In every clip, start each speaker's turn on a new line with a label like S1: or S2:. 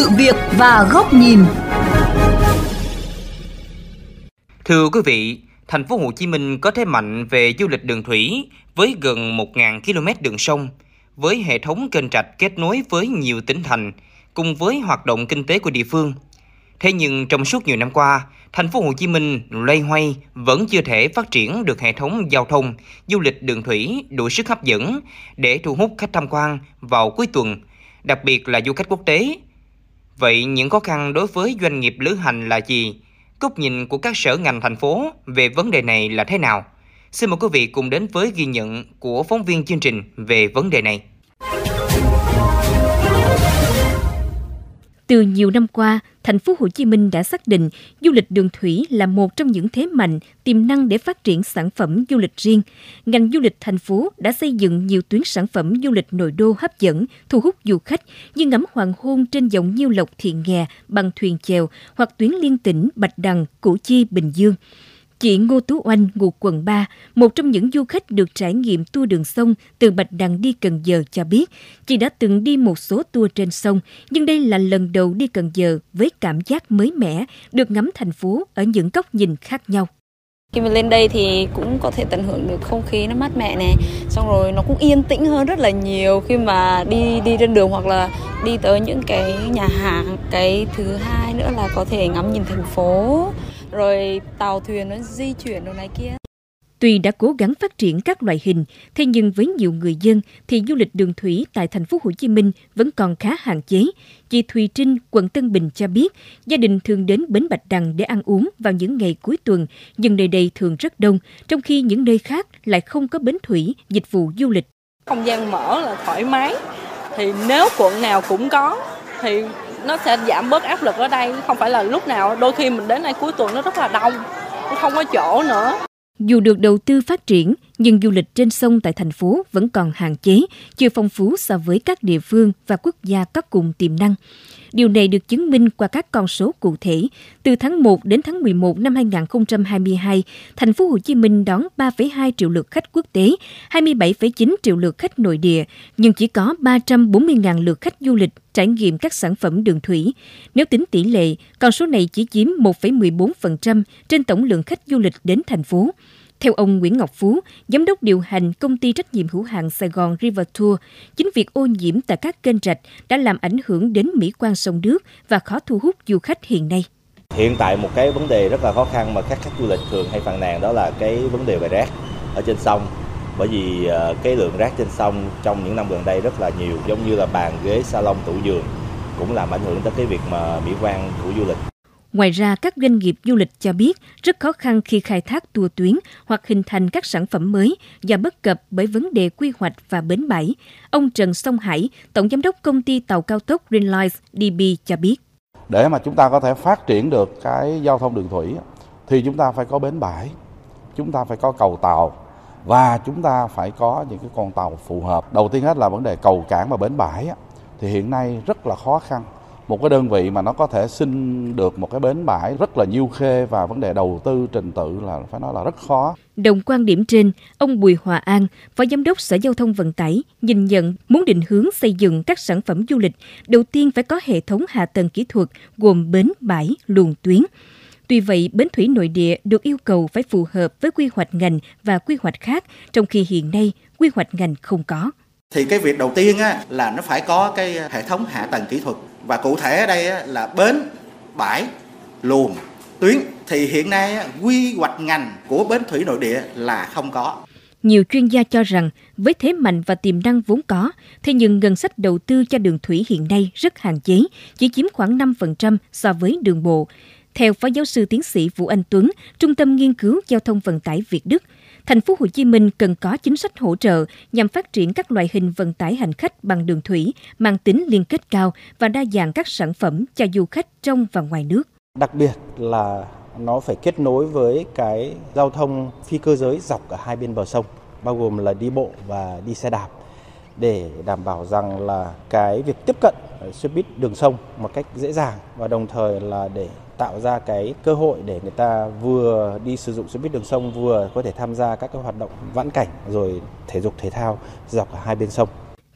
S1: sự việc và góc nhìn.
S2: Thưa quý vị, thành phố Hồ Chí Minh có thế mạnh về du lịch đường thủy với gần 1.000 km đường sông, với hệ thống kênh rạch kết nối với nhiều tỉnh thành, cùng với hoạt động kinh tế của địa phương. Thế nhưng trong suốt nhiều năm qua, thành phố Hồ Chí Minh loay hoay vẫn chưa thể phát triển được hệ thống giao thông, du lịch đường thủy đủ sức hấp dẫn để thu hút khách tham quan vào cuối tuần, đặc biệt là du khách quốc tế. Vậy những khó khăn đối với doanh nghiệp lữ hành là gì? Góc nhìn của các sở ngành thành phố về vấn đề này là thế nào? Xin mời quý vị cùng đến với ghi nhận của phóng viên chương trình về vấn đề này.
S3: Từ nhiều năm qua, thành phố Hồ Chí Minh đã xác định du lịch đường thủy là một trong những thế mạnh, tiềm năng để phát triển sản phẩm du lịch riêng. Ngành du lịch thành phố đã xây dựng nhiều tuyến sản phẩm du lịch nội đô hấp dẫn, thu hút du khách như ngắm hoàng hôn trên dòng Nhiêu Lộc Thiện Nghè bằng thuyền chèo hoặc tuyến liên tỉnh Bạch Đằng, Củ Chi, Bình Dương. Chị Ngô Tú Oanh, ngụ quận 3, một trong những du khách được trải nghiệm tour đường sông từ Bạch Đằng đi Cần Giờ cho biết, chị đã từng đi một số tour trên sông, nhưng đây là lần đầu đi Cần Giờ với cảm giác mới mẻ, được ngắm thành phố ở những góc nhìn khác nhau.
S4: Khi mình lên đây thì cũng có thể tận hưởng được không khí nó mát mẻ này, xong rồi nó cũng yên tĩnh hơn rất là nhiều khi mà đi đi trên đường hoặc là đi tới những cái nhà hàng. Cái thứ hai nữa là có thể ngắm nhìn thành phố, rồi tàu thuyền nó di chuyển đồ này kia.
S3: Tuy đã cố gắng phát triển các loại hình, thế nhưng với nhiều người dân thì du lịch đường thủy tại thành phố Hồ Chí Minh vẫn còn khá hạn chế. Chị Thùy Trinh, quận Tân Bình cho biết, gia đình thường đến bến Bạch Đằng để ăn uống vào những ngày cuối tuần, nhưng nơi đây thường rất đông, trong khi những nơi khác lại không có bến thủy, dịch vụ du lịch.
S5: Không gian mở là thoải mái, thì nếu quận nào cũng có thì nó sẽ giảm bớt áp lực ở đây. Không phải là lúc nào đôi khi mình đến đây cuối tuần nó rất là đông không có chỗ nữa.
S3: Dù được đầu tư phát triển, nhưng du lịch trên sông tại thành phố vẫn còn hạn chế, chưa phong phú so với các địa phương và quốc gia có cùng tiềm năng. Điều này được chứng minh qua các con số cụ thể. Từ tháng 1 đến tháng 11 năm 2022, thành phố Hồ Chí Minh đón 3,2 triệu lượt khách quốc tế, 27,9 triệu lượt khách nội địa, nhưng chỉ có 340.000 lượt khách du lịch trải nghiệm các sản phẩm đường thủy. Nếu tính tỷ lệ, con số này chỉ chiếm 1,14% trên tổng lượng khách du lịch đến thành phố. Theo ông Nguyễn Ngọc Phú, giám đốc điều hành công ty trách nhiệm hữu hạn Sài Gòn River Tour, chính việc ô nhiễm tại các kênh rạch đã làm ảnh hưởng đến mỹ quan sông nước và khó thu hút du khách hiện nay.
S6: Hiện tại một cái vấn đề rất là khó khăn mà các khách du lịch thường hay phàn nàn đó là cái vấn đề về rác ở trên sông. Bởi vì ờ, cái lượng rác trên sông trong những năm gần đây rất là nhiều, giống như là bàn ghế salon tủ giường cũng làm ảnh hưởng tới cái việc mà mỹ quan của du lịch.
S3: Ngoài ra, các doanh nghiệp du lịch cho biết rất khó khăn khi khai thác tour tuyến hoặc hình thành các sản phẩm mới do bất cập bởi vấn đề quy hoạch và bến bãi. Ông Trần Sông Hải, Tổng Giám đốc Công ty Tàu Cao tốc Greenlight DB cho biết.
S7: Để mà chúng ta có thể phát triển được cái giao thông đường thủy thì chúng ta phải có bến bãi, chúng ta phải có cầu tàu và chúng ta phải có những cái con tàu phù hợp. Đầu tiên hết là vấn đề cầu cảng và bến bãi thì hiện nay rất là khó khăn một cái đơn vị mà nó có thể xin được một cái bến bãi rất là nhiêu khê và vấn đề đầu tư trình tự là phải nói là rất khó.
S3: Đồng quan điểm trên, ông Bùi Hòa An, Phó Giám đốc Sở Giao thông Vận tải, nhìn nhận muốn định hướng xây dựng các sản phẩm du lịch, đầu tiên phải có hệ thống hạ tầng kỹ thuật gồm bến, bãi, luồng tuyến. Tuy vậy, bến thủy nội địa được yêu cầu phải phù hợp với quy hoạch ngành và quy hoạch khác, trong khi hiện nay quy hoạch ngành không có.
S8: Thì cái việc đầu tiên á, là nó phải có cái hệ thống hạ tầng kỹ thuật. Và cụ thể ở đây là bến bãi luồng tuyến. Thì hiện nay quy hoạch ngành của bến thủy nội địa là không có.
S3: Nhiều chuyên gia cho rằng với thế mạnh và tiềm năng vốn có, thế nhưng ngân sách đầu tư cho đường thủy hiện nay rất hạn chế, chỉ chiếm khoảng 5% so với đường bộ. Theo Phó Giáo sư Tiến sĩ Vũ Anh Tuấn, Trung tâm Nghiên cứu Giao thông Vận tải Việt Đức, thành phố Hồ Chí Minh cần có chính sách hỗ trợ nhằm phát triển các loại hình vận tải hành khách bằng đường thủy mang tính liên kết cao và đa dạng các sản phẩm cho du khách trong và ngoài nước.
S9: Đặc biệt là nó phải kết nối với cái giao thông phi cơ giới dọc cả hai bên bờ sông, bao gồm là đi bộ và đi xe đạp để đảm bảo rằng là cái việc tiếp cận xe buýt đường sông một cách dễ dàng và đồng thời là để tạo ra cái cơ hội để người ta vừa đi sử dụng xe buýt đường sông vừa có thể tham gia các cái hoạt động vãn cảnh rồi thể dục thể thao dọc hai bên sông.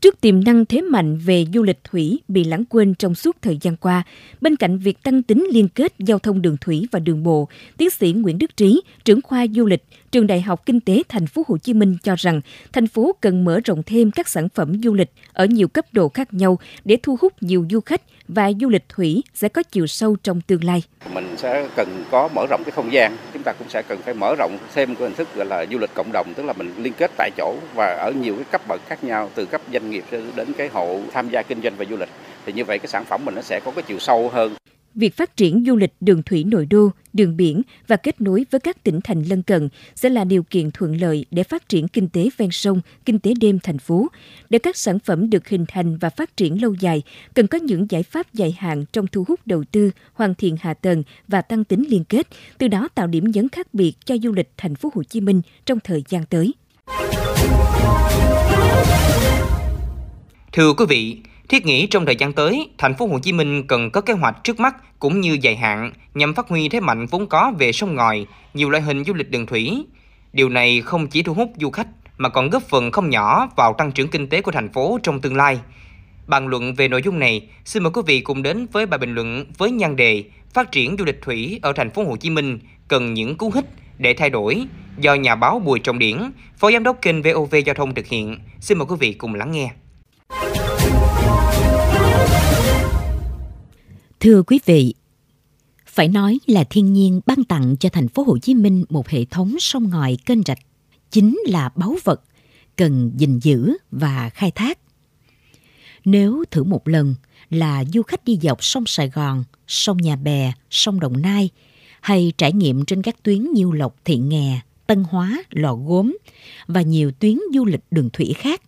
S3: Trước tiềm năng thế mạnh về du lịch thủy bị lãng quên trong suốt thời gian qua, bên cạnh việc tăng tính liên kết giao thông đường thủy và đường bộ, tiến sĩ Nguyễn Đức Trí, trưởng khoa du lịch, Trường Đại học Kinh tế Thành phố Hồ Chí Minh cho rằng thành phố cần mở rộng thêm các sản phẩm du lịch ở nhiều cấp độ khác nhau để thu hút nhiều du khách và du lịch thủy sẽ có chiều sâu trong tương lai.
S1: Mình sẽ cần có mở rộng cái không gian, chúng ta cũng sẽ cần phải mở rộng thêm cái hình thức gọi là du lịch cộng đồng, tức là mình liên kết tại chỗ và ở nhiều cái cấp bậc khác nhau từ cấp doanh nghiệp đến cái hộ tham gia kinh doanh và du lịch. Thì như vậy cái sản phẩm mình nó sẽ có cái chiều sâu hơn.
S3: Việc phát triển du lịch đường thủy nội đô, đường biển và kết nối với các tỉnh thành lân cận sẽ là điều kiện thuận lợi để phát triển kinh tế ven sông, kinh tế đêm thành phố. Để các sản phẩm được hình thành và phát triển lâu dài, cần có những giải pháp dài hạn trong thu hút đầu tư, hoàn thiện hạ tầng và tăng tính liên kết, từ đó tạo điểm nhấn khác biệt cho du lịch thành phố Hồ Chí Minh trong thời gian tới.
S2: Thưa quý vị, Thiết nghĩ trong thời gian tới, thành phố Hồ Chí Minh cần có kế hoạch trước mắt cũng như dài hạn nhằm phát huy thế mạnh vốn có về sông ngòi, nhiều loại hình du lịch đường thủy. Điều này không chỉ thu hút du khách mà còn góp phần không nhỏ vào tăng trưởng kinh tế của thành phố trong tương lai. Bàn luận về nội dung này, xin mời quý vị cùng đến với bài bình luận với nhan đề Phát triển du lịch thủy ở thành phố Hồ Chí Minh cần những cú hích để thay đổi do nhà báo Bùi Trọng Điển, Phó Giám đốc kênh VOV Giao thông thực hiện. Xin mời quý vị cùng lắng nghe.
S10: Thưa quý vị, phải nói là thiên nhiên ban tặng cho thành phố Hồ Chí Minh một hệ thống sông ngòi kênh rạch chính là báu vật cần gìn giữ và khai thác. Nếu thử một lần là du khách đi dọc sông Sài Gòn, sông Nhà Bè, sông Đồng Nai hay trải nghiệm trên các tuyến Nhiêu Lộc, Thị Nghè, Tân Hóa, Lò Gốm và nhiều tuyến du lịch đường thủy khác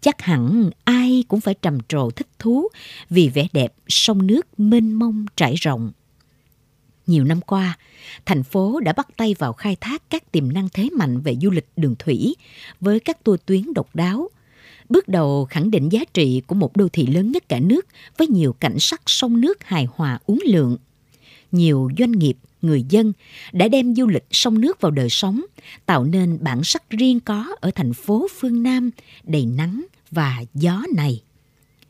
S10: chắc hẳn ai cũng phải trầm trồ thích thú vì vẻ đẹp sông nước mênh mông trải rộng. Nhiều năm qua, thành phố đã bắt tay vào khai thác các tiềm năng thế mạnh về du lịch đường thủy với các tour tuyến độc đáo. Bước đầu khẳng định giá trị của một đô thị lớn nhất cả nước với nhiều cảnh sắc sông nước hài hòa uốn lượn. Nhiều doanh nghiệp, người dân đã đem du lịch sông nước vào đời sống, tạo nên bản sắc riêng có ở thành phố phương Nam đầy nắng, và gió này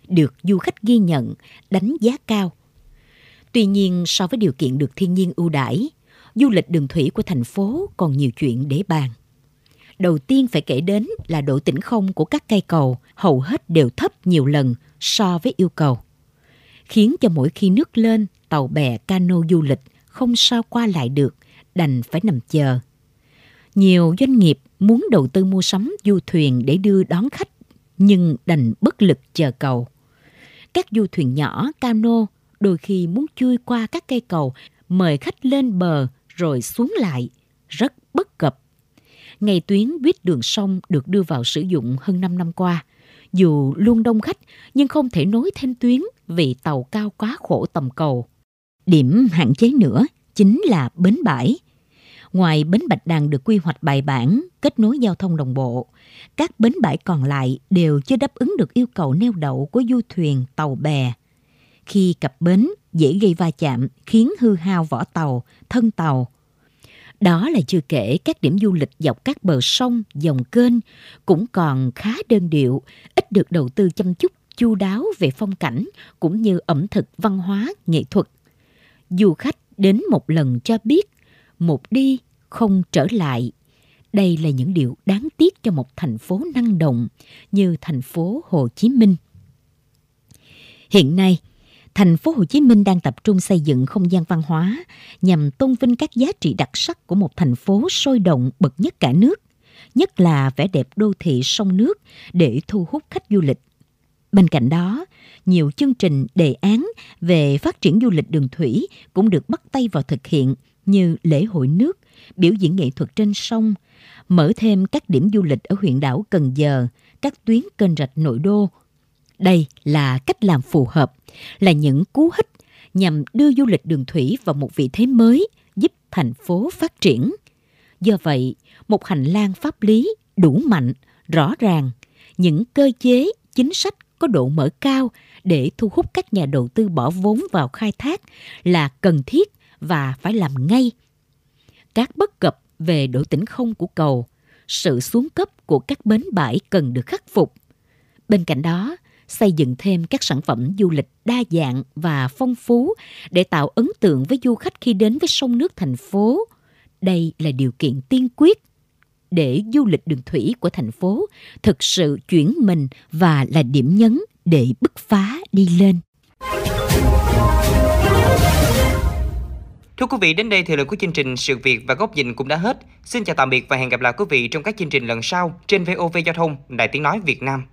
S10: được du khách ghi nhận, đánh giá cao. Tuy nhiên, so với điều kiện được thiên nhiên ưu đãi, du lịch đường thủy của thành phố còn nhiều chuyện để bàn. Đầu tiên phải kể đến là độ tĩnh không của các cây cầu hầu hết đều thấp nhiều lần so với yêu cầu. Khiến cho mỗi khi nước lên, tàu bè cano du lịch không sao qua lại được, đành phải nằm chờ. Nhiều doanh nghiệp muốn đầu tư mua sắm du thuyền để đưa đón khách nhưng đành bất lực chờ cầu. Các du thuyền nhỏ, cano đôi khi muốn chui qua các cây cầu, mời khách lên bờ rồi xuống lại, rất bất cập. Ngày tuyến buýt đường sông được đưa vào sử dụng hơn 5 năm qua. Dù luôn đông khách nhưng không thể nối thêm tuyến vì tàu cao quá khổ tầm cầu. Điểm hạn chế nữa chính là bến bãi. Ngoài bến Bạch Đằng được quy hoạch bài bản, kết nối giao thông đồng bộ, các bến bãi còn lại đều chưa đáp ứng được yêu cầu neo đậu của du thuyền, tàu bè. Khi cập bến, dễ gây va chạm, khiến hư hao vỏ tàu, thân tàu. Đó là chưa kể các điểm du lịch dọc các bờ sông, dòng kênh cũng còn khá đơn điệu, ít được đầu tư chăm chút, chu đáo về phong cảnh cũng như ẩm thực, văn hóa, nghệ thuật. Du khách đến một lần cho biết, một đi không trở lại đây là những điều đáng tiếc cho một thành phố năng động như thành phố Hồ Chí Minh. Hiện nay, thành phố Hồ Chí Minh đang tập trung xây dựng không gian văn hóa nhằm tôn vinh các giá trị đặc sắc của một thành phố sôi động bậc nhất cả nước, nhất là vẻ đẹp đô thị sông nước để thu hút khách du lịch. Bên cạnh đó, nhiều chương trình đề án về phát triển du lịch đường thủy cũng được bắt tay vào thực hiện như lễ hội nước, biểu diễn nghệ thuật trên sông, mở thêm các điểm du lịch ở huyện đảo Cần Giờ, các tuyến kênh rạch nội đô. Đây là cách làm phù hợp, là những cú hích nhằm đưa du lịch đường thủy vào một vị thế mới, giúp thành phố phát triển. Do vậy, một hành lang pháp lý đủ mạnh, rõ ràng, những cơ chế, chính sách có độ mở cao để thu hút các nhà đầu tư bỏ vốn vào khai thác là cần thiết và phải làm ngay. Các bất cập về độ tĩnh không của cầu, sự xuống cấp của các bến bãi cần được khắc phục. Bên cạnh đó, xây dựng thêm các sản phẩm du lịch đa dạng và phong phú để tạo ấn tượng với du khách khi đến với sông nước thành phố. Đây là điều kiện tiên quyết để du lịch đường thủy của thành phố thực sự chuyển mình và là điểm nhấn để bứt phá đi lên.
S2: Thưa quý vị, đến đây thời lượng của chương trình Sự Việc và Góc Nhìn cũng đã hết. Xin chào tạm biệt và hẹn gặp lại quý vị trong các chương trình lần sau trên VOV Giao thông, Đài Tiếng Nói Việt Nam.